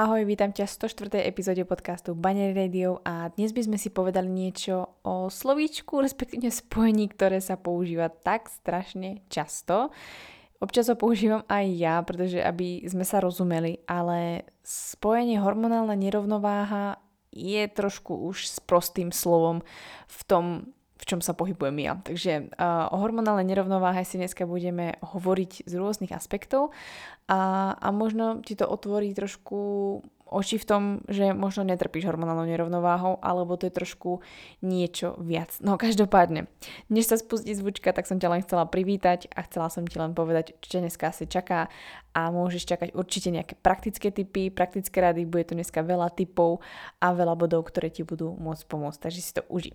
Ahoj, vítam ťa v 104. epizóde podcastu Banner Radio a dnes by sme si povedali niečo o slovíčku, respektíve spojení, ktoré sa používa tak strašne často. Občas ho používam aj ja, pretože aby sme sa rozumeli, ale spojenie hormonálna nerovnováha je trošku už s prostým slovom v tom, v čom sa pohybujem ja. Takže uh, o hormonálnej nerovnováhe si dneska budeme hovoriť z rôznych aspektov a, a možno ti to otvorí trošku oči v tom, že možno netrpíš hormonálnou nerovnováhou, alebo to je trošku niečo viac. No každopádne, než sa spustí zvučka, tak som ťa len chcela privítať a chcela som ti len povedať, čo ťa dneska asi čaká a môžeš čakať určite nejaké praktické typy, praktické rady, bude tu dneska veľa typov a veľa bodov, ktoré ti budú môcť pomôcť, takže si to uži.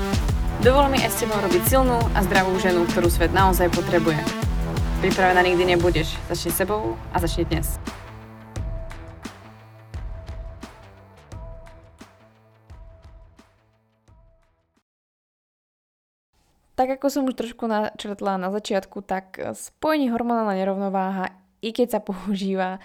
Dovol mi aj s tebou robiť silnú a zdravú ženu, ktorú svet naozaj potrebuje. Pripravená nikdy nebudeš. Začni sebou a začni dnes. Tak ako som už trošku načrtla na začiatku, tak spojenie hormonálna nerovnováha, i keď sa používa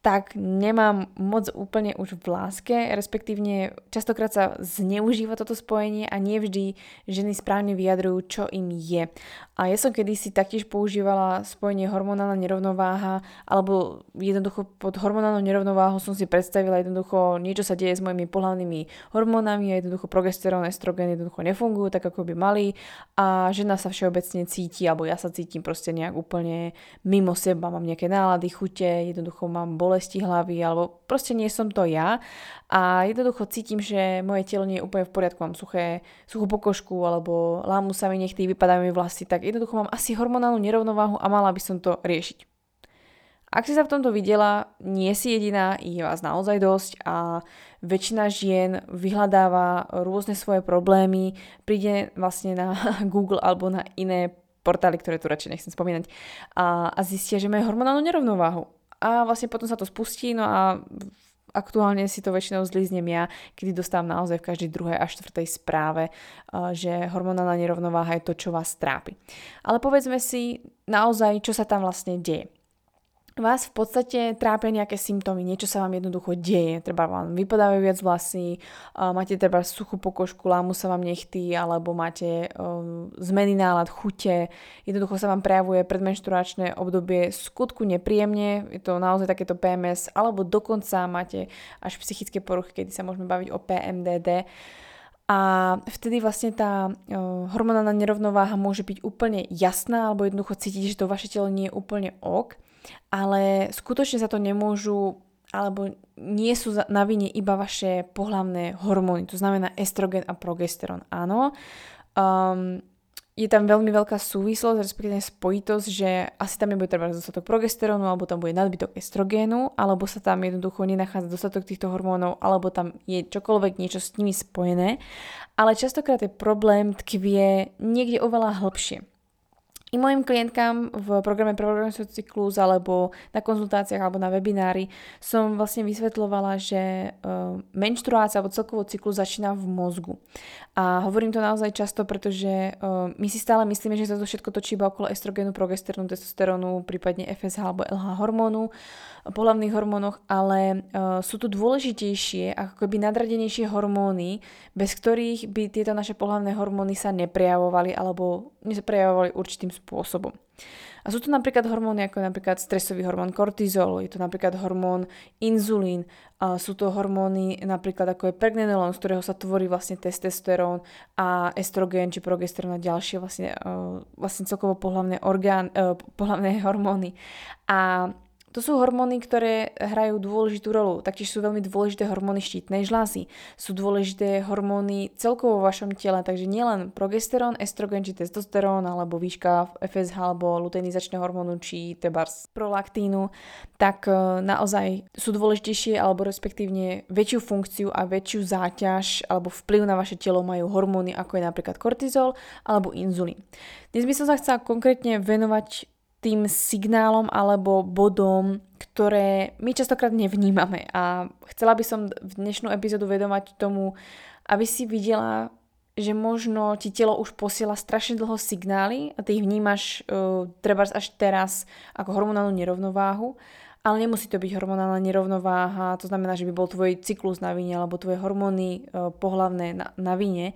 tak nemám moc úplne už v láske, respektívne častokrát sa zneužíva toto spojenie a nie vždy ženy správne vyjadrujú, čo im je. A ja som kedysi taktiež používala spojenie hormonálna nerovnováha, alebo jednoducho pod hormonálnou nerovnováhou som si predstavila jednoducho niečo sa deje s mojimi pohľavnými hormónami a jednoducho progesterón, estrogen jednoducho nefungujú tak, ako by mali a žena sa všeobecne cíti, alebo ja sa cítim proste nejak úplne mimo seba, mám nejaké nálady, chute, jednoducho mám bol bolesti hlavy, alebo proste nie som to ja. A jednoducho cítim, že moje telo nie je úplne v poriadku, mám suché, suchú pokožku alebo lámu sa mi nechty, vypadajú mi vlasy, tak jednoducho mám asi hormonálnu nerovnováhu a mala by som to riešiť. Ak si sa v tomto videla, nie si jediná, je vás naozaj dosť a väčšina žien vyhľadáva rôzne svoje problémy, príde vlastne na Google alebo na iné portály, ktoré tu radšej nechcem spomínať a, a zistia, že majú hormonálnu nerovnováhu a vlastne potom sa to spustí, no a aktuálne si to väčšinou zlíznem ja, kedy dostávam naozaj v každej druhej a štvrtej správe, že hormonálna nerovnováha je to, čo vás trápi. Ale povedzme si naozaj, čo sa tam vlastne deje vás v podstate trápia nejaké symptómy, niečo sa vám jednoducho deje, treba vám vypadávajú viac vlasy, máte treba suchú pokožku, lámu sa vám nechty, alebo máte um, zmeny nálad, chute, jednoducho sa vám prejavuje predmenšturačné obdobie skutku nepríjemne, je to naozaj takéto PMS, alebo dokonca máte až psychické poruchy, kedy sa môžeme baviť o PMDD. A vtedy vlastne tá uh, hormonálna nerovnováha môže byť úplne jasná, alebo jednoducho cítiť, že to vaše telo nie je úplne ok ale skutočne sa to nemôžu alebo nie sú na vine iba vaše pohlavné hormóny, to znamená estrogen a progesterón. Áno, um, je tam veľmi veľká súvislosť, respektíve spojitosť, že asi tam nebude treba dostatok progesterónu, alebo tam bude nadbytok estrogénu, alebo sa tam jednoducho nenachádza dostatok týchto hormónov, alebo tam je čokoľvek niečo s nimi spojené. Ale častokrát je problém tkvie niekde oveľa hlbšie. I mojim klientkám v programe Programizačný cyklus alebo na konzultáciách alebo na webinári som vlastne vysvetlovala, že uh, menštruácia alebo celkovo cyklus začína v mozgu. A hovorím to naozaj často, pretože uh, my si stále myslíme, že sa to všetko točí iba okolo estrogenu, progesterónu, testosterónu, prípadne FSH alebo LH hormónu, pohľavných hormónoch, ale sú tu dôležitejšie, ako keby nadradenejšie hormóny, bez ktorých by tieto naše pohľavné hormóny sa neprejavovali alebo neprejavovali určitým spôsobom. A sú to napríklad hormóny ako napríklad stresový hormón kortizol, je to napríklad hormón inzulín, a sú to hormóny napríklad ako je pregnenolon, z ktorého sa tvorí vlastne testosterón a estrogen či progesterón a ďalšie vlastne, uh, vlastne celkovo pohľavné, orgán, uh, pohľavné hormóny. A To sú hormóny, ktoré hrajú dôležitú rolu. Taktiež sú veľmi dôležité hormóny štítnej žlázy. Sú dôležité hormóny celkovo vo vašom tele, takže nielen progesterón, estrogen či testosterón, alebo výška FSH alebo luteinizačného hormónu či tebars prolaktínu, tak e, naozaj sú dôležitejšie alebo respektívne väčšiu funkciu a väčšiu záťaž alebo vplyv na vaše telo majú hormóny ako je napríklad kortizol alebo inzulín. Dnes by som sa chcela konkrétne venovať tým signálom alebo bodom, ktoré my častokrát nevnímame. A chcela by som v dnešnú epizódu vedomať tomu, aby si videla, že možno ti telo už posiela strašne dlho signály a ty ich vnímaš uh, treba až teraz ako hormonálnu nerovnováhu, ale nemusí to byť hormonálna nerovnováha, to znamená, že by bol tvoj cyklus na vine alebo tvoje hormóny uh, pohlavné na, na vine,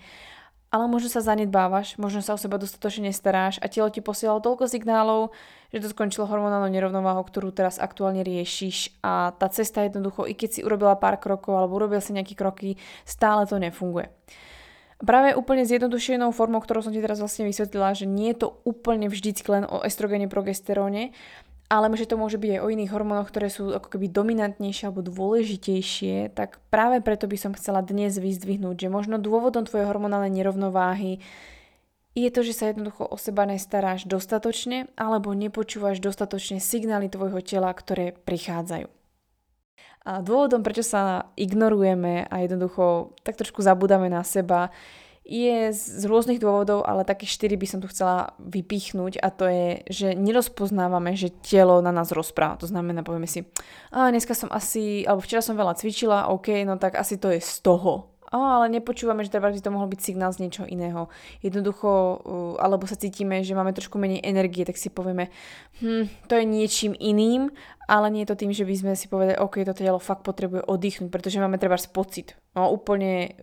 ale možno sa zanedbávaš, možno sa o seba dostatočne nestaráš a telo ti posielalo toľko signálov, že to skončilo hormonálnou nerovnováhou, ktorú teraz aktuálne riešiš a tá cesta jednoducho, i keď si urobila pár krokov alebo urobil si nejaké kroky, stále to nefunguje. Práve úplne zjednodušenou formou, ktorou som ti teraz vlastne vysvetlila, že nie je to úplne vždycky len o estrogene, progesteróne, ale že to môže byť aj o iných hormónoch, ktoré sú ako keby dominantnejšie alebo dôležitejšie, tak práve preto by som chcela dnes vyzdvihnúť, že možno dôvodom tvojej hormonálnej nerovnováhy je to, že sa jednoducho o seba nestaráš dostatočne alebo nepočúvaš dostatočne signály tvojho tela, ktoré prichádzajú. A dôvodom, prečo sa ignorujeme a jednoducho tak trošku zabudáme na seba, je z rôznych dôvodov, ale také štyri by som tu chcela vypichnúť a to je, že nerozpoznávame, že telo na nás rozpráva. To znamená, povieme si, a dneska som asi, alebo včera som veľa cvičila, OK, no tak asi to je z toho. A, ale nepočúvame, že treba by to mohol byť signál z niečo iného. Jednoducho, alebo sa cítime, že máme trošku menej energie, tak si povieme, hm, to je niečím iným, ale nie je to tým, že by sme si povedali, OK, toto telo fakt potrebuje oddychnúť, pretože máme treba pocit. No úplne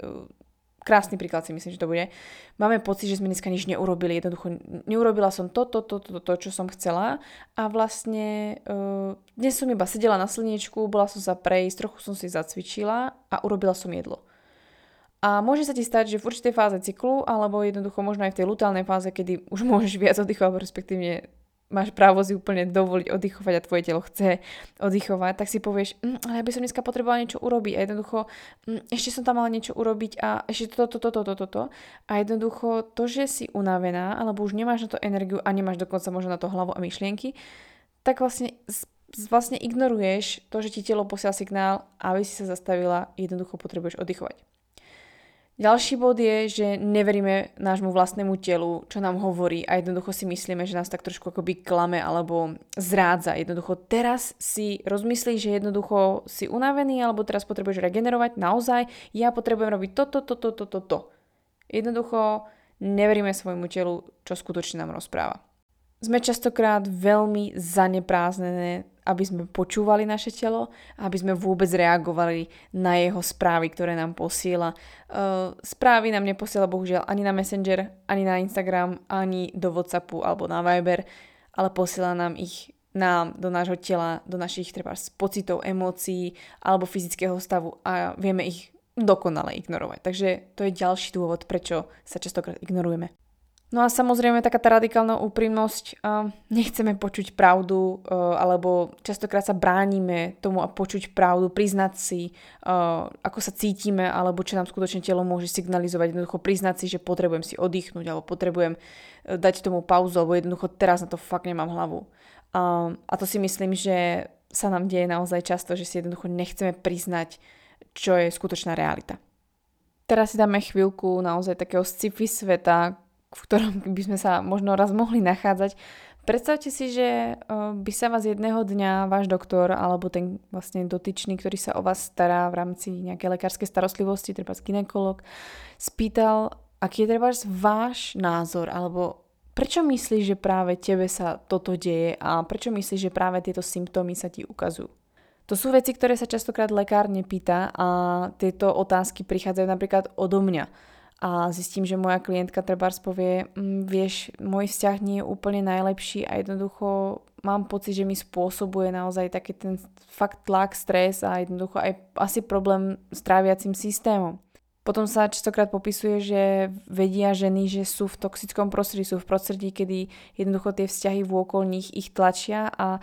krásny príklad si myslím, že to bude. Máme pocit, že sme dneska nič neurobili. Jednoducho neurobila som to, to, to, to, to čo som chcela a vlastne uh, dnes som iba sedela na slniečku, bola som sa prejsť, trochu som si zacvičila a urobila som jedlo. A môže sa ti stať, že v určitej fáze cyklu, alebo jednoducho možno aj v tej lutálnej fáze, kedy už môžeš viac oddychovať, respektíve máš právo si úplne dovoliť oddychovať a tvoje telo chce oddychovať, tak si povieš, mm, ale ja by som dneska potrebovala niečo urobiť a jednoducho mm, ešte som tam mala niečo urobiť a ešte toto, toto, toto, toto. A jednoducho to, že si unavená alebo už nemáš na to energiu a nemáš dokonca možno na to hlavu a myšlienky, tak vlastne vlastne ignoruješ to, že ti telo posiela signál, aby si sa zastavila, jednoducho potrebuješ oddychovať. Ďalší bod je, že neveríme nášmu vlastnému telu, čo nám hovorí a jednoducho si myslíme, že nás tak trošku akoby klame alebo zrádza. Jednoducho teraz si rozmyslíš, že jednoducho si unavený alebo teraz potrebuješ regenerovať. Naozaj, ja potrebujem robiť toto, toto, toto, toto. Jednoducho neveríme svojmu telu, čo skutočne nám rozpráva. Sme častokrát veľmi zanepráznené aby sme počúvali naše telo a aby sme vôbec reagovali na jeho správy, ktoré nám posiela. Uh, správy nám neposiela bohužiaľ ani na Messenger, ani na Instagram, ani do Whatsappu alebo na Viber, ale posiela nám ich nám, do nášho tela, do našich treba pocitov, emócií alebo fyzického stavu a vieme ich dokonale ignorovať. Takže to je ďalší dôvod, prečo sa častokrát ignorujeme. No a samozrejme taká tá radikálna úprimnosť, nechceme počuť pravdu, uh, alebo častokrát sa bránime tomu a počuť pravdu, priznať si, uh, ako sa cítime, alebo čo nám skutočne telo môže signalizovať, jednoducho priznať si, že potrebujem si oddychnúť, alebo potrebujem uh, dať tomu pauzu, alebo jednoducho teraz na to fakt nemám hlavu. A to si myslím, že sa nám deje naozaj často, že si jednoducho nechceme priznať, čo je skutočná realita. Teraz si dáme chvíľku naozaj takého sci-fi sveta, v ktorom by sme sa možno raz mohli nachádzať. Predstavte si, že by sa vás jedného dňa váš doktor alebo ten vlastne dotyčný, ktorý sa o vás stará v rámci nejakej lekárskej starostlivosti, treba ginekolog, spýtal, aký je treba váš názor alebo prečo myslíš, že práve tebe sa toto deje a prečo myslíš, že práve tieto symptómy sa ti ukazujú. To sú veci, ktoré sa častokrát lekár nepýta a tieto otázky prichádzajú napríklad odo mňa a zistím, že moja klientka trebárs povie, mm, vieš, môj vzťah nie je úplne najlepší a jednoducho mám pocit, že mi spôsobuje naozaj taký ten fakt tlak, stres a jednoducho aj asi problém s tráviacim systémom. Potom sa častokrát popisuje, že vedia ženy, že sú v toxickom prostredí, sú v prostredí, kedy jednoducho tie vzťahy vôkol nich ich tlačia a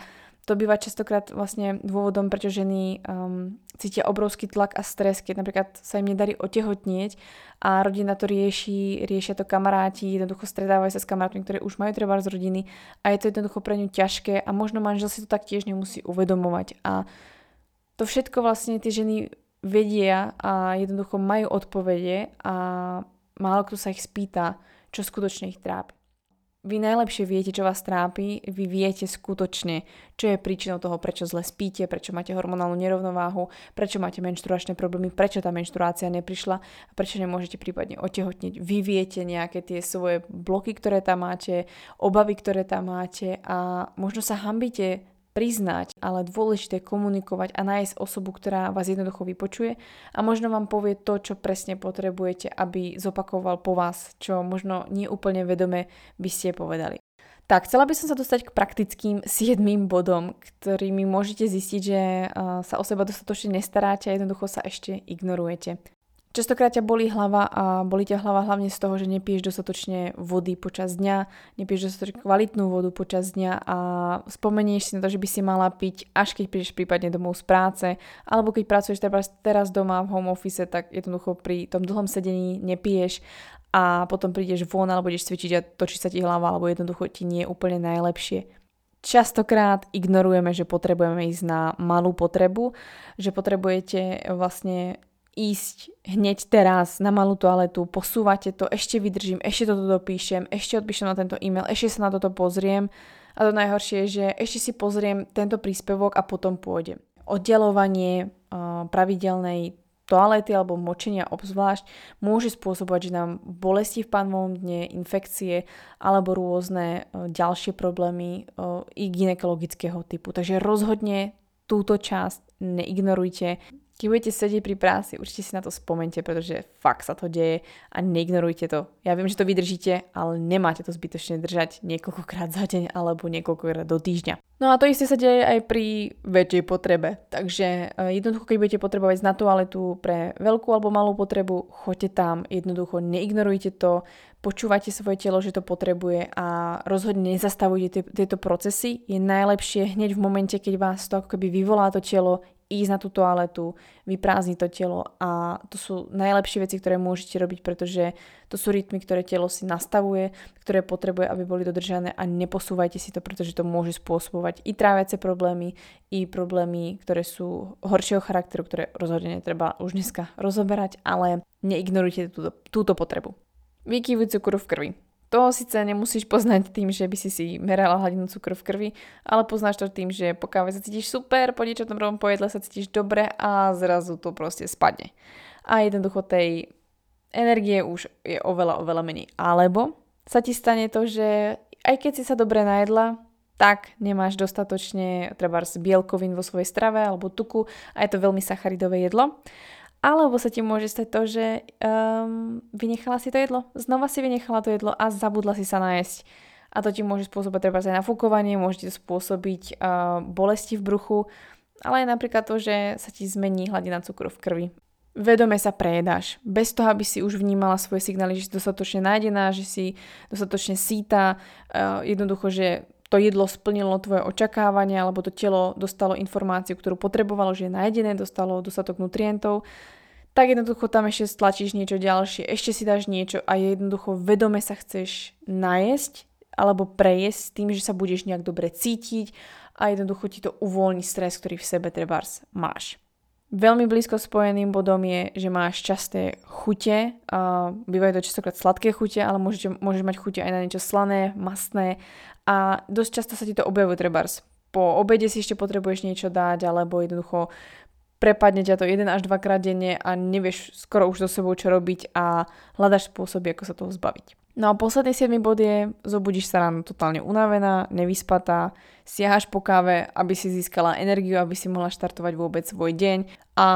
to býva častokrát vlastne dôvodom, prečo ženy um, cítia obrovský tlak a stres, keď napríklad sa im nedarí otehotnieť a rodina to rieši, riešia to kamaráti, jednoducho stredávajú sa s kamarátmi, ktoré už majú treba z rodiny a je to jednoducho pre ňu ťažké a možno manžel si to taktiež nemusí uvedomovať a to všetko vlastne tie ženy vedia a jednoducho majú odpovede a málo kto sa ich spýta, čo skutočne ich trápi. Vy najlepšie viete, čo vás trápi, vy viete skutočne, čo je príčinou toho, prečo zle spíte, prečo máte hormonálnu nerovnováhu, prečo máte menštruačné problémy, prečo tá menštruácia neprišla a prečo nemôžete prípadne otehotniť. Vy viete nejaké tie svoje bloky, ktoré tam máte, obavy, ktoré tam máte a možno sa hambíte priznať, ale dôležité komunikovať a nájsť osobu, ktorá vás jednoducho vypočuje a možno vám povie to, čo presne potrebujete, aby zopakoval po vás, čo možno nie úplne vedome by ste povedali. Tak, chcela by som sa dostať k praktickým 7 bodom, ktorými môžete zistiť, že sa o seba dostatočne nestaráte a jednoducho sa ešte ignorujete. Častokrát ťa bolí hlava a bolí ťa hlava hlavne z toho, že nepiješ dostatočne vody počas dňa, nepiješ dostatočne kvalitnú vodu počas dňa a spomenieš si na to, že by si mala piť, až keď prídeš prípadne domov z práce, alebo keď pracuješ teraz doma v home office, tak jednoducho pri tom dlhom sedení nepiješ a potom prídeš von alebo ideš cvičiť a točí sa ti hlava, alebo jednoducho ti nie je úplne najlepšie. Častokrát ignorujeme, že potrebujeme ísť na malú potrebu, že potrebujete vlastne ísť hneď teraz na malú toaletu, posúvate to, ešte vydržím, ešte toto dopíšem, ešte odpíšem na tento e-mail, ešte sa na toto pozriem a to najhoršie je, že ešte si pozriem tento príspevok a potom pôjdem. Oddelovanie uh, pravidelnej toalety alebo močenia obzvlášť môže spôsobovať, že nám bolesti v pánvom dne, infekcie alebo rôzne uh, ďalšie problémy uh, i ginekologického typu. Takže rozhodne túto časť neignorujte. Keď budete sedieť pri práci, určite si na to spomente, pretože fakt sa to deje a neignorujte to. Ja viem, že to vydržíte, ale nemáte to zbytočne držať niekoľkokrát za deň alebo niekoľkokrát do týždňa. No a to isté sa deje aj pri väčšej potrebe. Takže e, jednoducho, keď budete potrebovať na toaletu pre veľkú alebo malú potrebu, choďte tam, jednoducho neignorujte to, počúvajte svoje telo, že to potrebuje a rozhodne nezastavujte tieto procesy. Je najlepšie hneď v momente, keď vás to ako keby vyvolá to telo, ísť na tú toaletu, vyprázdniť to telo a to sú najlepšie veci, ktoré môžete robiť, pretože to sú rytmy, ktoré telo si nastavuje, ktoré potrebuje, aby boli dodržané a neposúvajte si to, pretože to môže spôsobovať i tráviace problémy, i problémy, ktoré sú horšieho charakteru, ktoré rozhodne netreba už dneska rozoberať, ale neignorujte túto, túto potrebu. Vykyvuj cukru v krvi. To síce nemusíš poznať tým, že by si si merala hladinu cukru v krvi, ale poznáš to tým, že po káve sa cítiš super, po niečom dobrom pojedle sa cítiš dobre a zrazu to proste spadne. A jednoducho tej energie už je oveľa, oveľa menej. Alebo sa ti stane to, že aj keď si sa dobre najedla, tak nemáš dostatočne treba bielkovín vo svojej strave alebo tuku a je to veľmi sacharidové jedlo. Alebo sa ti môže stať to, že um, vynechala si to jedlo, znova si vynechala to jedlo a zabudla si sa nájsť. A to ti môže spôsobiť treba aj nafúkovanie, môže ti to spôsobiť uh, bolesti v bruchu, ale aj napríklad to, že sa ti zmení hladina cukru v krvi. Vedome sa prejedáš, bez toho, aby si už vnímala svoje signály, že si dostatočne nájdená, že si dostatočne síta, uh, jednoducho, že to jedlo splnilo tvoje očakávania, alebo to telo dostalo informáciu, ktorú potrebovalo, že je nájdené, dostalo dostatok nutrientov, tak jednoducho tam ešte stlačíš niečo ďalšie, ešte si dáš niečo a jednoducho vedome sa chceš najesť alebo prejesť s tým, že sa budeš nejak dobre cítiť a jednoducho ti to uvoľní stres, ktorý v sebe trebárs máš. Veľmi blízko spojeným bodom je, že máš časté chute, bývajú to častokrát sladké chute, ale môžeš, môžeš mať chute aj na niečo slané, mastné a dosť často sa ti to objavuje trebárs. Po obede si ešte potrebuješ niečo dať, alebo jednoducho prepadne ťa to jeden až dvakrát denne a nevieš skoro už so sebou čo robiť a hľadaš spôsoby, ako sa toho zbaviť. No a posledný 7 bod je, zobudíš sa ráno totálne unavená, nevyspatá, siahaš po káve, aby si získala energiu, aby si mohla štartovať vôbec svoj deň a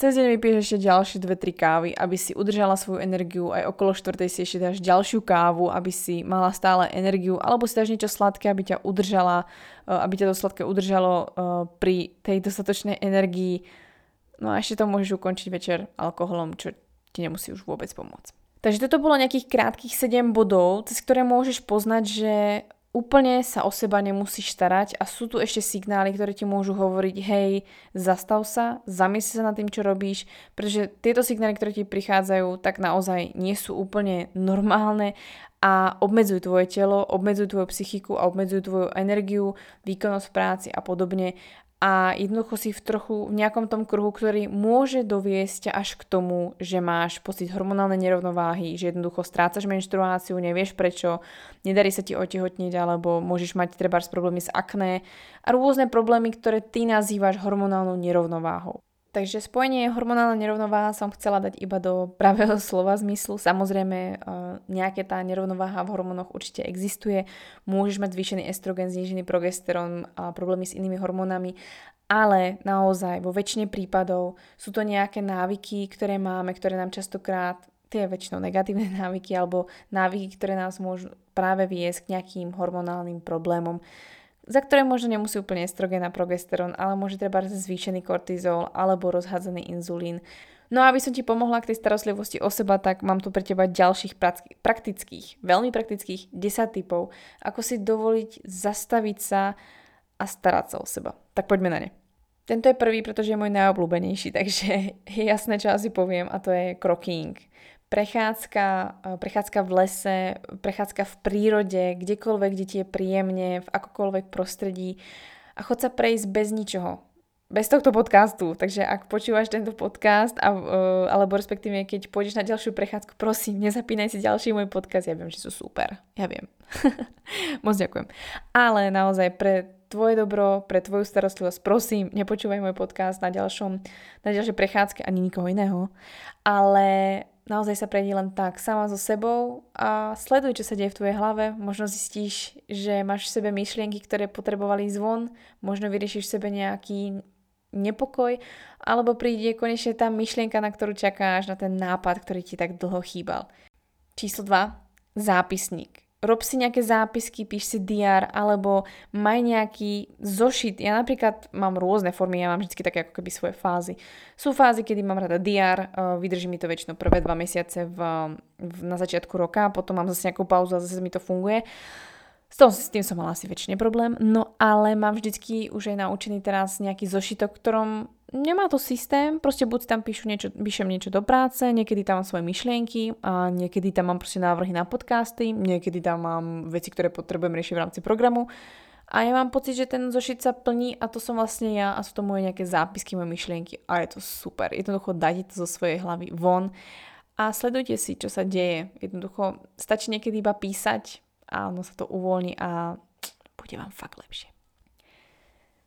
cez deň vypiješ ešte ďalšie 2-3 kávy, aby si udržala svoju energiu, aj okolo 4 si ešte dáš ďalšiu kávu, aby si mala stále energiu, alebo si dáš niečo sladké, aby ťa udržala, eh, aby ťa to sladké udržalo eh, pri tej dostatočnej energii. No a ešte to môžeš ukončiť večer alkoholom, čo ti nemusí už vôbec pomôcť. Takže toto bolo nejakých krátkých 7 bodov, cez ktoré môžeš poznať, že úplne sa o seba nemusíš starať a sú tu ešte signály, ktoré ti môžu hovoriť, hej, zastav sa, zamysli sa nad tým, čo robíš, pretože tieto signály, ktoré ti prichádzajú, tak naozaj nie sú úplne normálne a obmedzujú tvoje telo, obmedzujú tvoju psychiku a obmedzujú tvoju energiu, výkonnosť práci a podobne a jednoducho si v trochu v nejakom tom kruhu, ktorý môže doviesť až k tomu, že máš pocit hormonálnej nerovnováhy, že jednoducho strácaš menštruáciu, nevieš prečo, nedarí sa ti otehotniť, alebo môžeš mať treba problémy s akné a rôzne problémy, ktoré ty nazývaš hormonálnou nerovnováhou. Takže spojenie hormonálna nerovnováha som chcela dať iba do pravého slova zmyslu. Samozrejme, e, nejaké tá nerovnováha v hormónoch určite existuje. Môžeš mať zvýšený estrogen, znížený progesterón a problémy s inými hormónami, ale naozaj vo väčšine prípadov sú to nejaké návyky, ktoré máme, ktoré nám častokrát tie väčšinou negatívne návyky alebo návyky, ktoré nás môžu práve viesť k nejakým hormonálnym problémom za ktoré možno nemusí úplne estrogen a progesterón, ale môže treba zvýšený kortizol alebo rozhádzaný inzulín. No a aby som ti pomohla k tej starostlivosti o seba, tak mám tu pre teba ďalších praktických, veľmi praktických 10 typov, ako si dovoliť zastaviť sa a starať sa o seba. Tak poďme na ne. Tento je prvý, pretože je môj najobľúbenejší, takže je jasné, čo asi poviem a to je kroking prechádzka, e, prechádzka v lese, prechádzka v prírode, kdekoľvek, kde ti je príjemne, v akokoľvek prostredí a chod sa prejsť bez ničoho. Bez tohto podcastu. Takže ak počúvaš tento podcast, a, e, alebo respektíve keď pôjdeš na ďalšiu prechádzku, prosím, nezapínaj si ďalší môj podcast. Ja viem, že sú super. Ja viem. Moc ďakujem. Ale naozaj pre tvoje dobro, pre tvoju starostlivosť, prosím, nepočúvaj môj podcast na, ďalšom, na ďalšej prechádzke ani nikoho iného. Ale naozaj sa prejdi len tak sama so sebou a sleduj, čo sa deje v tvojej hlave. Možno zistíš, že máš v sebe myšlienky, ktoré potrebovali zvon, možno vyriešiš v sebe nejaký nepokoj, alebo príde konečne tá myšlienka, na ktorú čakáš, na ten nápad, ktorý ti tak dlho chýbal. Číslo 2. Zápisník rob si nejaké zápisky, píš si diár, alebo maj nejaký zošit. Ja napríklad mám rôzne formy, ja mám vždy také ako keby svoje fázy. Sú fázy, kedy mám rada diár, eh, vydrží mi to väčšinou prvé dva mesiace v, v, na začiatku roka, potom mám zase nejakú pauzu a zase mi to funguje. S, tom, s tým som mala asi väčšine problém, no ale mám vždycky už aj naučený teraz nejaký zošitok, ktorom nemá to systém, proste buď tam píšu niečo, píšem niečo do práce, niekedy tam mám svoje myšlienky a niekedy tam mám proste návrhy na podcasty, niekedy tam mám veci, ktoré potrebujem riešiť v rámci programu a ja mám pocit, že ten zošit sa plní a to som vlastne ja a sú to moje nejaké zápisky, moje myšlienky a je to super. Jednoducho dajte to zo svojej hlavy von a sledujte si, čo sa deje. Jednoducho stačí niekedy iba písať a ono sa to uvoľní a bude vám fakt lepšie.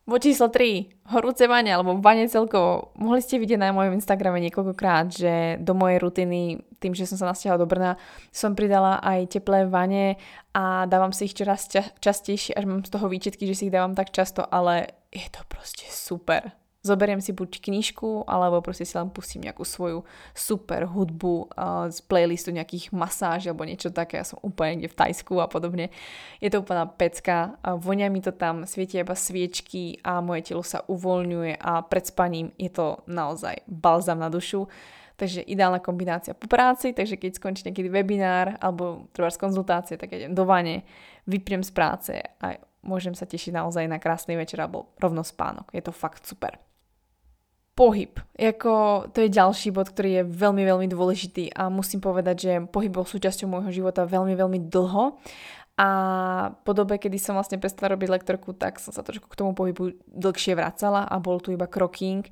Bo číslo 3, horúce vane alebo vane celkovo. Mohli ste vidieť na mojom Instagrame niekoľkokrát, že do mojej rutiny, tým, že som sa nasťahala do Brna, som pridala aj teplé vane a dávam si ich čoraz častejšie, až mám z toho výčetky, že si ich dávam tak často, ale je to proste super zoberiem si buď knižku, alebo proste si len pustím nejakú svoju super hudbu uh, z playlistu nejakých masáž alebo niečo také. Ja som úplne niekde v Tajsku a podobne. Je to úplná pecka. Uh, vonia mi to tam, svietia iba sviečky a moje telo sa uvoľňuje a pred spaním je to naozaj balzam na dušu. Takže ideálna kombinácia po práci, takže keď skončí nejaký webinár alebo treba z konzultácie, tak idem do vane, vypriem z práce a môžem sa tešiť naozaj na krásny večer alebo rovno spánok. Je to fakt super pohyb. Jako, to je ďalší bod, ktorý je veľmi, veľmi dôležitý a musím povedať, že pohyb bol súčasťou môjho života veľmi, veľmi dlho a po dobe, kedy som vlastne prestala robiť lektorku, tak som sa trošku k tomu pohybu dlhšie vracala a bol tu iba kroking,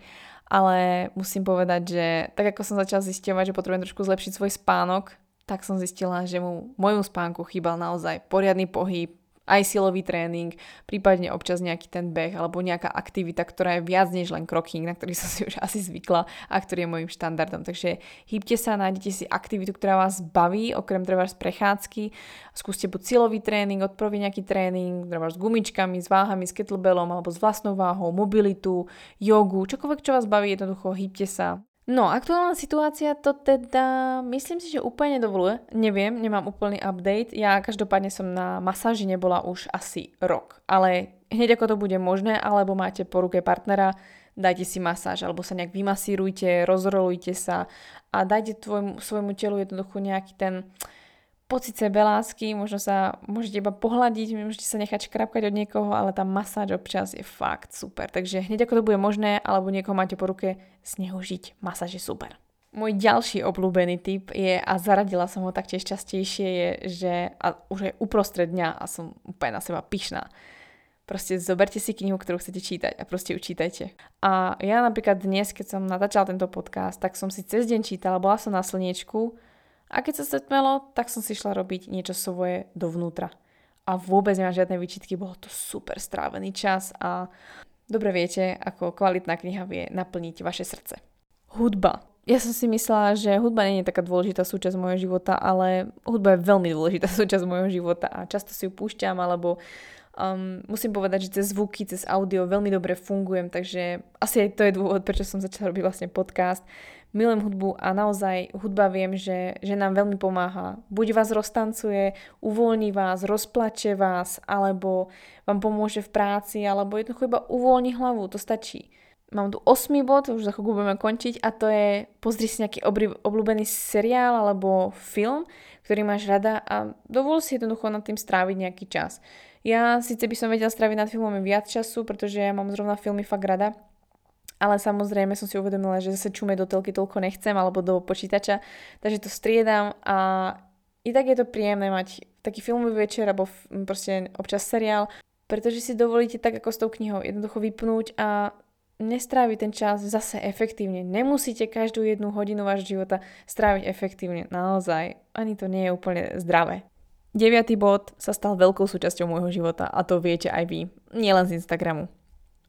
ale musím povedať, že tak ako som začala zisťovať, že potrebujem trošku zlepšiť svoj spánok, tak som zistila, že mu môjmu spánku chýbal naozaj poriadny pohyb, aj silový tréning, prípadne občas nejaký ten beh alebo nejaká aktivita, ktorá je viac než len kroking, na ktorý som si už asi zvykla a ktorý je môjim štandardom. Takže hýbte sa, nájdete si aktivitu, ktorá vás baví, okrem treba z prechádzky. Skúste buď silový tréning, odproviť nejaký tréning, treba s gumičkami, s váhami, s kettlebellom alebo s vlastnou váhou, mobilitu, jogu, čokoľvek, čo vás baví, jednoducho hýbte sa. No, aktuálna situácia to teda, myslím si, že úplne dovoluje. Neviem, nemám úplný update. Ja každopádne som na masáži nebola už asi rok. Ale hneď ako to bude možné, alebo máte po ruke partnera, dajte si masáž, alebo sa nejak vymasírujte, rozrolujte sa a dajte tvojmu, svojmu telu jednoducho nejaký ten pocit sebelásky, možno sa môžete iba pohľadiť, môžete sa nechať škrapkať od niekoho, ale tá masáž občas je fakt super. Takže hneď ako to bude možné, alebo niekoho máte po ruke, s neho žiť. Masáž je super. Môj ďalší obľúbený typ je, a zaradila som ho taktiež častejšie, je, že a už je uprostred dňa a som úplne na seba pyšná. Proste zoberte si knihu, ktorú chcete čítať a proste ju čítajte. A ja napríklad dnes, keď som natáčala tento podcast, tak som si cez deň čítala, bola som na slniečku a keď sa stretmelo, tak som si šla robiť niečo svoje dovnútra. A vôbec nemám žiadne výčitky, bolo to super strávený čas a dobre viete, ako kvalitná kniha vie naplniť vaše srdce. Hudba ja som si myslela, že hudba nie je taká dôležitá súčasť môjho života, ale hudba je veľmi dôležitá súčasť môjho života a často si ju púšťam, alebo um, musím povedať, že cez zvuky, cez audio veľmi dobre fungujem, takže asi aj to je dôvod, prečo som začala robiť vlastne podcast. Milujem hudbu a naozaj hudba viem, že, že nám veľmi pomáha. Buď vás roztancuje, uvoľní vás, rozplače vás, alebo vám pomôže v práci, alebo jednoducho iba uvoľní hlavu, to stačí mám tu 8 bod, už za chvíľku budeme končiť a to je pozri si nejaký obľúbený seriál alebo film, ktorý máš rada a dovol si jednoducho nad tým stráviť nejaký čas. Ja síce by som vedela stráviť nad filmom viac času, pretože ja mám zrovna filmy fakt rada, ale samozrejme som si uvedomila, že zase čume do telky toľko nechcem alebo do počítača, takže to striedam a i tak je to príjemné mať taký filmový večer alebo proste občas seriál, pretože si dovolíte tak ako s tou knihou jednoducho vypnúť a nestráviť ten čas zase efektívne. Nemusíte každú jednu hodinu vášho života stráviť efektívne. Naozaj, ani to nie je úplne zdravé. Deviatý bod sa stal veľkou súčasťou môjho života a to viete aj vy, nielen z Instagramu.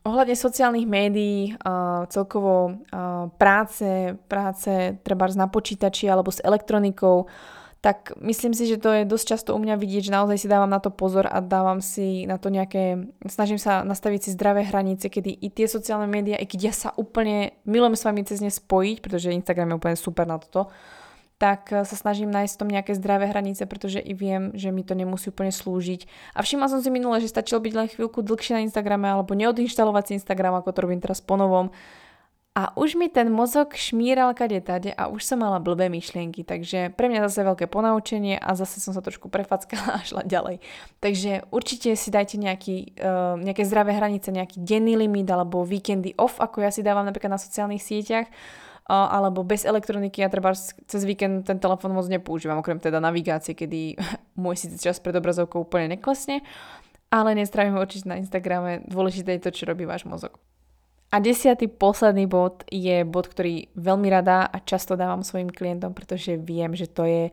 Ohľadne sociálnych médií, uh, celkovo uh, práce, práce treba na počítači alebo s elektronikou, tak myslím si, že to je dosť často u mňa vidieť, že naozaj si dávam na to pozor a dávam si na to nejaké, snažím sa nastaviť si zdravé hranice, kedy i tie sociálne médiá, i keď ja sa úplne milujem s vami cez ne spojiť, pretože Instagram je úplne super na toto, tak sa snažím nájsť v tom nejaké zdravé hranice, pretože i viem, že mi to nemusí úplne slúžiť. A všimla som si minule, že stačilo byť len chvíľku dlhšie na Instagrame alebo neodinštalovať si Instagram, ako to robím teraz po novom a už mi ten mozog šmíral kade tade a už som mala blbé myšlienky, takže pre mňa zase veľké ponaučenie a zase som sa trošku prefackala a šla ďalej. Takže určite si dajte nejaký, uh, nejaké zdravé hranice, nejaký denný limit alebo víkendy off, ako ja si dávam napríklad na sociálnych sieťach, alebo bez elektroniky ja treba cez víkend ten telefón moc nepoužívam, okrem teda navigácie, kedy môj síce čas pred obrazovkou úplne neklesne, ale nestravím určite na Instagrame, dôležité je to, čo robí váš mozog. A desiatý posledný bod je bod, ktorý veľmi rada a často dávam svojim klientom, pretože viem, že to je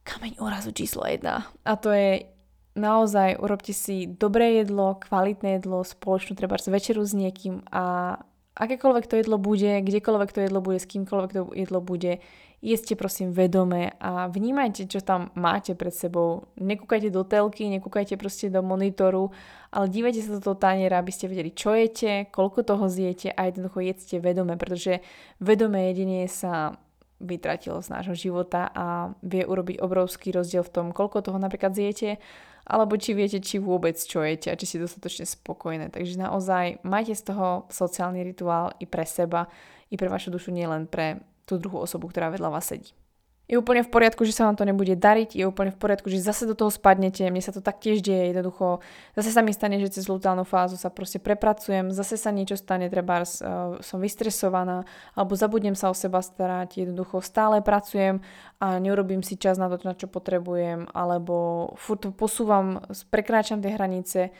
kameň úrazu číslo jedna. A to je naozaj urobte si dobré jedlo, kvalitné jedlo, spoločnú treba večeru s niekým a akékoľvek to jedlo bude, kdekoľvek to jedlo bude, s kýmkoľvek to jedlo bude, jeste prosím vedome a vnímajte, čo tam máte pred sebou. Nekúkajte do telky, nekúkajte proste do monitoru, ale dívajte sa do toho taniera, aby ste vedeli, čo jete, koľko toho zjete a jednoducho jedzte vedome, pretože vedomé jedenie sa vytratilo z nášho života a vie urobiť obrovský rozdiel v tom, koľko toho napríklad zjete, alebo či viete, či vôbec čo jete a či si dostatočne spokojné. Takže naozaj majte z toho sociálny rituál i pre seba, i pre vašu dušu, nielen pre tú druhú osobu, ktorá vedľa vás sedí. Je úplne v poriadku, že sa vám to nebude dariť, je úplne v poriadku, že zase do toho spadnete, mne sa to taktiež deje, jednoducho, zase sa mi stane, že cez lutálnu fázu sa proste prepracujem, zase sa niečo stane, treba uh, som vystresovaná, alebo zabudnem sa o seba starať, jednoducho stále pracujem a neurobím si čas na to, na čo potrebujem, alebo furt posúvam, prekráčam tie hranice,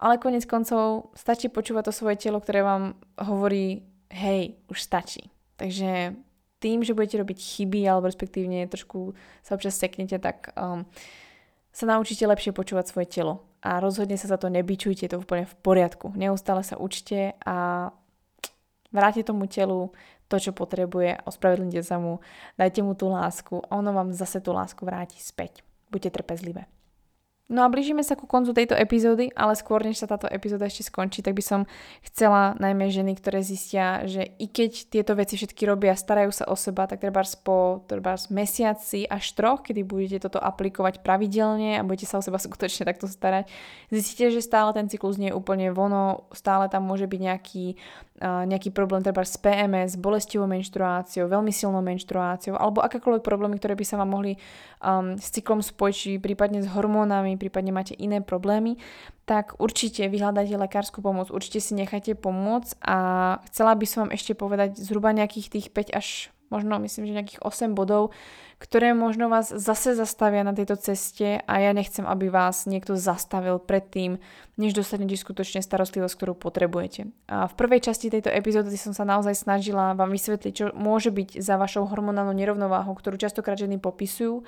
ale konec koncov stačí počúvať to svoje telo, ktoré vám hovorí, hej, už stačí. Takže tým, že budete robiť chyby alebo respektívne trošku sa občas seknete, tak um, sa naučíte lepšie počúvať svoje telo. A rozhodne sa za to nebyčujte, je to úplne v poriadku. Neustále sa učte a vráte tomu telu to, čo potrebuje, ospravedlnite sa mu, dajte mu tú lásku a ono vám zase tú lásku vráti späť. Buďte trpezlivé. No a blížime sa ku koncu tejto epizódy, ale skôr než sa táto epizóda ešte skončí, tak by som chcela najmä ženy, ktoré zistia, že i keď tieto veci všetky robia, starajú sa o seba, tak treba po treba mesiaci až troch, kedy budete toto aplikovať pravidelne a budete sa o seba skutočne takto starať, zistíte, že stále ten cyklus nie je úplne vono, stále tam môže byť nejaký nejaký problém treba s PMS, bolestivou menštruáciou, veľmi silnou menštruáciou alebo akékoľvek problémy, ktoré by sa vám mohli um, s cyklom spojiť, či prípadne s hormónami, prípadne máte iné problémy, tak určite vyhľadajte lekárskú pomoc, určite si nechajte pomôcť a chcela by som vám ešte povedať zhruba nejakých tých 5 až možno myslím, že nejakých 8 bodov, ktoré možno vás zase zastavia na tejto ceste a ja nechcem, aby vás niekto zastavil predtým, než dostanete skutočne starostlivosť, ktorú potrebujete. A v prvej časti tejto epizódy som sa naozaj snažila vám vysvetliť, čo môže byť za vašou hormonálnou nerovnováhou, ktorú častokrát ženy popisujú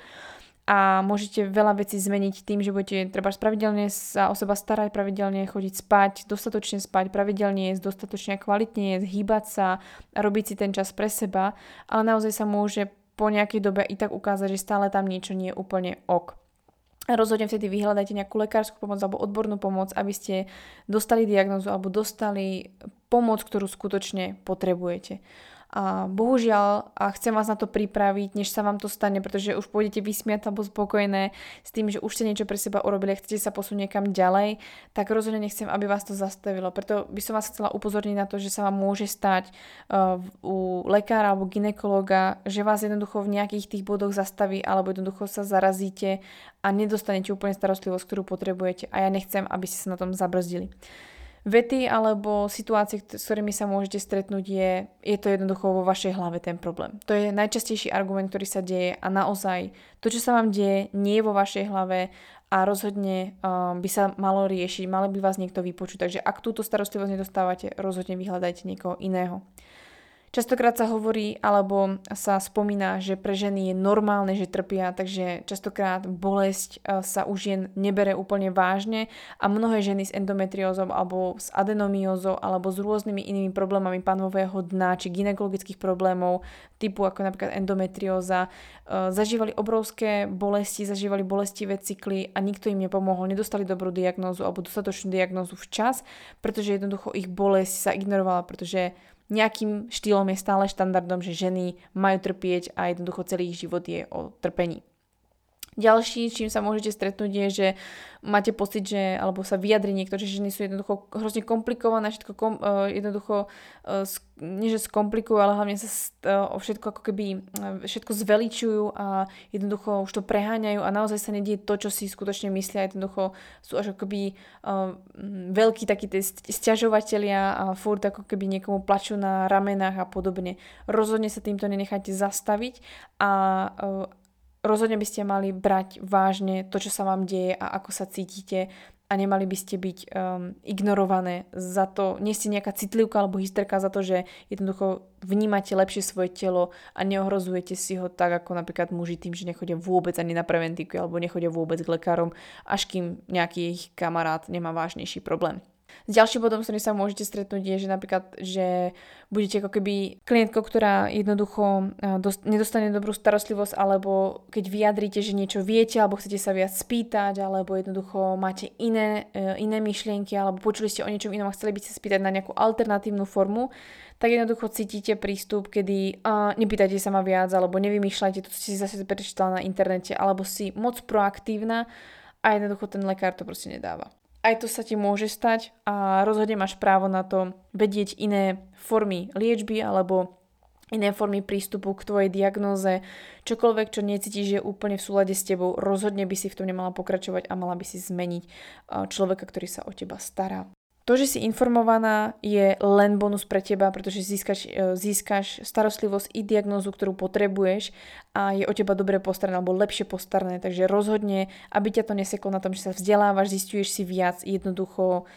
a môžete veľa vecí zmeniť tým, že budete treba pravidelne sa o seba starať, pravidelne chodiť spať, dostatočne spať, pravidelne jesť, dostatočne kvalitne jesť, hýbať sa a robiť si ten čas pre seba, ale naozaj sa môže po nejakej dobe i tak ukázať, že stále tam niečo nie je úplne ok. Rozhodne vtedy vyhľadajte nejakú lekárskú pomoc alebo odbornú pomoc, aby ste dostali diagnozu alebo dostali pomoc, ktorú skutočne potrebujete. A bohužiaľ, a chcem vás na to pripraviť, než sa vám to stane, pretože už pôjdete vysmiať alebo spokojné s tým, že už ste niečo pre seba urobili a chcete sa posunúť niekam ďalej, tak rozhodne nechcem, aby vás to zastavilo. Preto by som vás chcela upozorniť na to, že sa vám môže stať uh, u lekára alebo ginekologa, že vás jednoducho v nejakých tých bodoch zastaví alebo jednoducho sa zarazíte a nedostanete úplne starostlivosť, ktorú potrebujete. A ja nechcem, aby ste sa na tom zabrzdili vety alebo situácie, s ktorými sa môžete stretnúť, je, je to jednoducho vo vašej hlave ten problém. To je najčastejší argument, ktorý sa deje a naozaj to, čo sa vám deje, nie je vo vašej hlave a rozhodne um, by sa malo riešiť, mal by vás niekto vypočuť. Takže ak túto starostlivosť nedostávate, rozhodne vyhľadajte niekoho iného. Častokrát sa hovorí alebo sa spomína, že pre ženy je normálne, že trpia, takže častokrát bolesť e, sa už jen nebere úplne vážne. A mnohé ženy s endometriózou alebo s adenomiózou alebo s rôznymi inými problémami panového dna či ginekologických problémov typu ako napríklad endometrióza e, zažívali obrovské bolesti, zažívali bolestivé cykly a nikto im nepomohol, nedostali dobrú diagnózu alebo dostatočnú diagnózu včas, pretože jednoducho ich bolesť sa ignorovala, pretože nejakým štýlom je stále štandardom, že ženy majú trpieť a jednoducho celý ich život je o trpení. Ďalší, čím sa môžete stretnúť, je, že máte pocit, že, alebo sa vyjadri niekto, že ženy sú jednoducho hrozne komplikované, všetko kom, uh, jednoducho, uh, nie že skomplikujú, ale hlavne sa uh, o všetko ako keby uh, všetko zveličujú a jednoducho už to preháňajú a naozaj sa nedieje to, čo si skutočne myslia, jednoducho sú až ako keby uh, veľkí takí tie stiažovateľia a furt ako keby niekomu plačú na ramenách a podobne. Rozhodne sa týmto nenechajte zastaviť a uh, rozhodne by ste mali brať vážne to, čo sa vám deje a ako sa cítite a nemali by ste byť um, ignorované za to, nie ste nejaká citlivka alebo hysterka za to, že jednoducho vnímate lepšie svoje telo a neohrozujete si ho tak ako napríklad muži tým, že nechodia vôbec ani na preventiku alebo nechodia vôbec k lekárom, až kým nejaký ich kamarát nemá vážnejší problém. S ďalším bodom, s ktorým sa môžete stretnúť, je, že napríklad, že budete ako keby klientkou, ktorá jednoducho e, dost, nedostane dobrú starostlivosť, alebo keď vyjadríte, že niečo viete, alebo chcete sa viac spýtať, alebo jednoducho máte iné, e, iné myšlienky, alebo počuli ste o niečom inom a chceli by ste spýtať na nejakú alternatívnu formu, tak jednoducho cítite prístup, kedy uh, nepýtajte sa ma viac, alebo nevymýšľajte to, čo si zase prečítala na internete, alebo si moc proaktívna a jednoducho ten lekár to proste nedáva. Aj to sa ti môže stať a rozhodne máš právo na to vedieť iné formy liečby alebo iné formy prístupu k tvojej diagnóze, čokoľvek, čo necítiš, je úplne v súlade s tebou, rozhodne by si v tom nemala pokračovať a mala by si zmeniť človeka, ktorý sa o teba stará. To, že si informovaná, je len bonus pre teba, pretože získaš, e, získaš starostlivosť i diagnózu, ktorú potrebuješ a je o teba dobre postarané alebo lepšie postarané. Takže rozhodne, aby ťa to neseklo na tom, že sa vzdelávaš, zistuješ si viac, jednoducho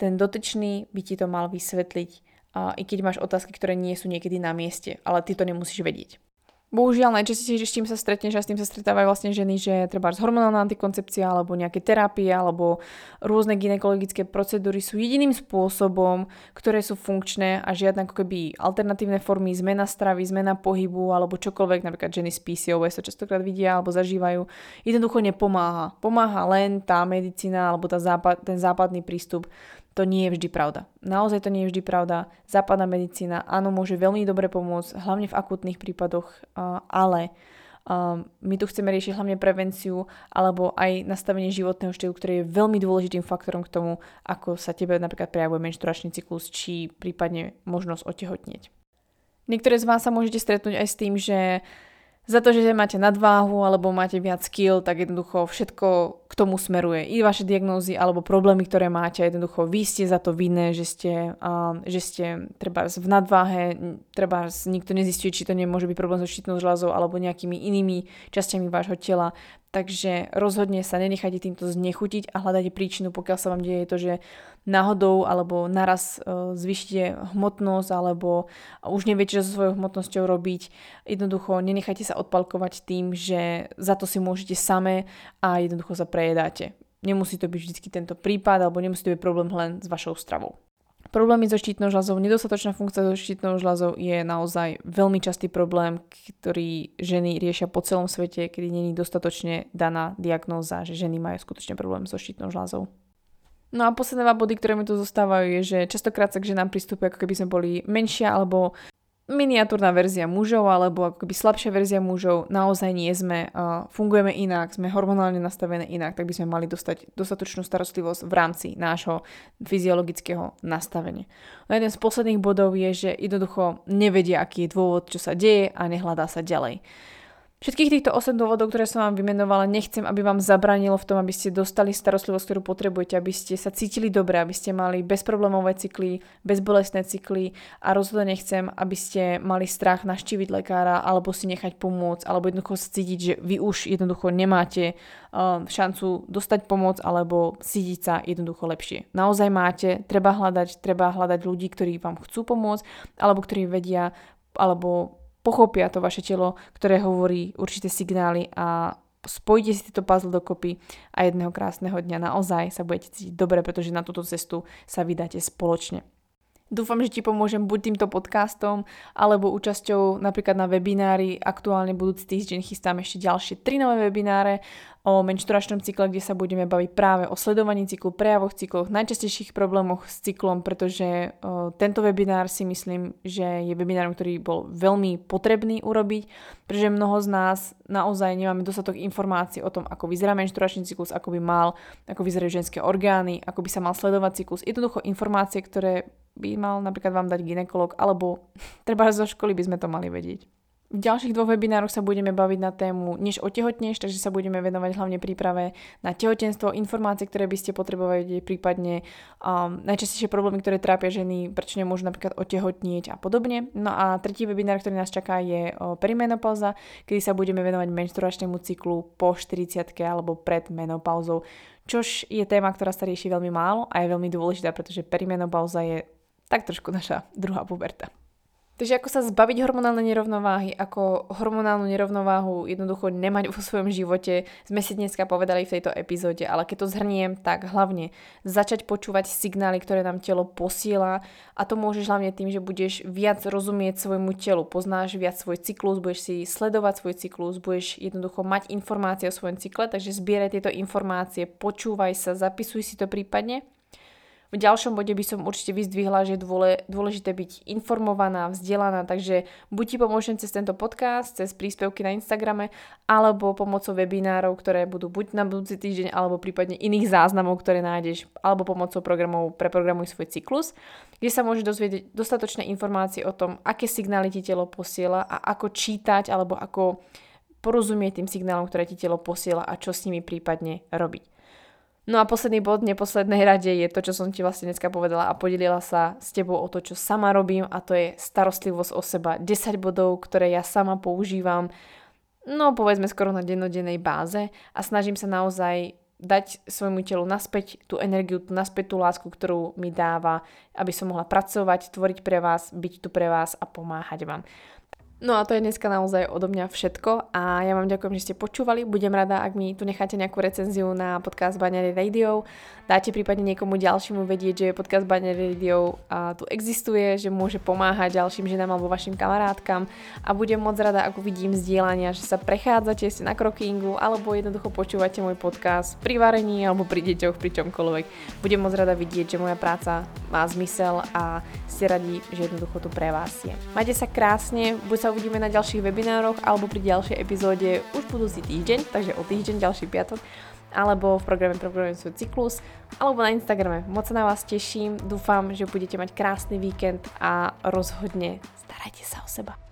ten dotyčný by ti to mal vysvetliť. A i keď máš otázky, ktoré nie sú niekedy na mieste, ale ty to nemusíš vedieť. Bohužiaľ najčastejšie, s tým sa stretneš a s tým sa stretávajú vlastne ženy, že treba hormonálna antikoncepcia alebo nejaké terapie alebo rôzne ginekologické procedúry sú jediným spôsobom, ktoré sú funkčné a žiadne ako keby alternatívne formy, zmena stravy, zmena pohybu alebo čokoľvek, napríklad ženy z PCOS to častokrát vidia alebo zažívajú, jednoducho nepomáha. Pomáha len tá medicína alebo tá západ, ten západný prístup to nie je vždy pravda. Naozaj to nie je vždy pravda. Západná medicína, áno, môže veľmi dobre pomôcť, hlavne v akutných prípadoch, ale my tu chceme riešiť hlavne prevenciu alebo aj nastavenie životného štýlu, ktorý je veľmi dôležitým faktorom k tomu, ako sa tebe napríklad prejavuje menšturačný cyklus, či prípadne možnosť otehotnieť. Niektoré z vás sa môžete stretnúť aj s tým, že za to, že máte nadváhu alebo máte viac skill, tak jednoducho všetko k tomu smeruje. I vaše diagnózy alebo problémy, ktoré máte, jednoducho vy ste za to vinné, že ste, uh, že ste treba v nadváhe, treba nikto nezistuje, či to nemôže byť problém so štítnou žľazou alebo nejakými inými časťami vášho tela. Takže rozhodne sa nenechajte týmto znechutiť a hľadajte príčinu, pokiaľ sa vám deje to, že náhodou alebo naraz e, zvyšite hmotnosť alebo už neviete, čo so svojou hmotnosťou robiť. Jednoducho nenechajte sa odpalkovať tým, že za to si môžete same a jednoducho sa prejedáte. Nemusí to byť vždy tento prípad alebo nemusí to byť problém len s vašou stravou. Problémy so štítnou žľazou, nedostatočná funkcia so štítnou žľazou je naozaj veľmi častý problém, ktorý ženy riešia po celom svete, kedy není dostatočne daná diagnóza, že ženy majú skutočne problém so štítnou žľazou. No a posledné dva body, ktoré mi tu zostávajú, je, že častokrát sa k ženám pristupuje, ako keby sme boli menšia alebo miniatúrna verzia mužov alebo akoby slabšia verzia mužov, naozaj nie sme, uh, fungujeme inak, sme hormonálne nastavené inak, tak by sme mali dostať dostatočnú starostlivosť v rámci nášho fyziologického nastavenia. No jeden z posledných bodov je, že jednoducho nevedia, aký je dôvod, čo sa deje a nehľadá sa ďalej. Všetkých týchto 8 dôvodov, ktoré som vám vymenovala, nechcem, aby vám zabranilo v tom, aby ste dostali starostlivosť, ktorú potrebujete, aby ste sa cítili dobre, aby ste mali bezproblémové cykly, bezbolestné cykly a rozhodne nechcem, aby ste mali strach naštíviť lekára alebo si nechať pomôcť, alebo jednoducho cítiť, že vy už jednoducho nemáte uh, šancu dostať pomoc alebo cítiť sa jednoducho lepšie. Naozaj máte, treba hľadať, treba hľadať ľudí, ktorí vám chcú pomôcť alebo ktorí vedia alebo pochopia to vaše telo, ktoré hovorí určité signály a spojite si tieto puzzle dokopy a jedného krásneho dňa naozaj sa budete cítiť dobre, pretože na túto cestu sa vydáte spoločne. Dúfam, že ti pomôžem buď týmto podcastom, alebo účasťou napríklad na webinári. Aktuálne budúci týždeň chystám ešte ďalšie tri nové webináre o menšturačnom cykle, kde sa budeme baviť práve o sledovaní cyklu, prejavoch cykloch, najčastejších problémoch s cyklom, pretože o, tento webinár si myslím, že je webinárom, ktorý bol veľmi potrebný urobiť, pretože mnoho z nás naozaj nemáme dostatok informácií o tom, ako vyzerá menšturačný cyklus, ako by mal, ako vyzerajú ženské orgány, ako by sa mal sledovať cyklus. Jednoducho informácie, ktoré by mal napríklad vám dať ginekolog, alebo treba zo školy by sme to mali vedieť. V ďalších dvoch webinároch sa budeme baviť na tému než otehotneš, takže sa budeme venovať hlavne príprave na tehotenstvo, informácie, ktoré by ste potrebovali prípadne um, najčastejšie problémy, ktoré trápia ženy, prečo nemôžu napríklad otehotnieť a podobne. No a tretí webinár, ktorý nás čaká, je perimenopauza, kedy sa budeme venovať menštruačnému cyklu po 40 alebo pred menopauzou, čož je téma, ktorá sa rieši veľmi málo a je veľmi dôležitá, pretože perimenopauza je tak trošku naša druhá puberta. Takže ako sa zbaviť hormonálnej nerovnováhy, ako hormonálnu nerovnováhu jednoducho nemať vo svojom živote, sme si dneska povedali v tejto epizóde, ale keď to zhrniem, tak hlavne začať počúvať signály, ktoré nám telo posiela a to môžeš hlavne tým, že budeš viac rozumieť svojmu telu, poznáš viac svoj cyklus, budeš si sledovať svoj cyklus, budeš jednoducho mať informácie o svojom cykle, takže zbieraj tieto informácie, počúvaj sa, zapisuj si to prípadne v ďalšom bode by som určite vyzdvihla, že je dôležité byť informovaná, vzdelaná, takže buď ti pomôžem cez tento podcast, cez príspevky na Instagrame, alebo pomocou webinárov, ktoré budú buď na budúci týždeň, alebo prípadne iných záznamov, ktoré nájdeš, alebo pomocou programov Preprogramuj svoj cyklus, kde sa môžeš dozvedieť dostatočné informácie o tom, aké signály ti telo posiela a ako čítať, alebo ako porozumieť tým signálom, ktoré ti telo posiela a čo s nimi prípadne robiť. No a posledný bod neposlednej rade je to, čo som ti vlastne dneska povedala a podelila sa s tebou o to, čo sama robím a to je starostlivosť o seba. 10 bodov, ktoré ja sama používam, no povedzme skoro na dennodennej báze a snažím sa naozaj dať svojmu telu naspäť tú energiu, naspäť tú lásku, ktorú mi dáva, aby som mohla pracovať, tvoriť pre vás, byť tu pre vás a pomáhať vám. No a to je dneska naozaj odo mňa všetko a ja vám ďakujem, že ste počúvali. Budem rada, ak mi tu necháte nejakú recenziu na podcast Baňary Radio. Dáte prípadne niekomu ďalšiemu vedieť, že podcast Baňary Radio tu existuje, že môže pomáhať ďalším ženám alebo vašim kamarátkam a budem moc rada, ako vidím zdieľania, že sa prechádzate ste na krokingu alebo jednoducho počúvate môj podcast pri varení alebo pri deťoch, pri čomkoľvek. Budem moc rada vidieť, že moja práca má zmysel a ste radi, že jednoducho tu pre vás je. Majte sa krásne, buď sa sa uvidíme na ďalších webinároch alebo pri ďalšej epizóde už budúci týždeň, takže o týždeň, ďalší piatok alebo v programe Programujem svoj cyklus, alebo na Instagrame. Moc sa na vás teším, dúfam, že budete mať krásny víkend a rozhodne starajte sa o seba.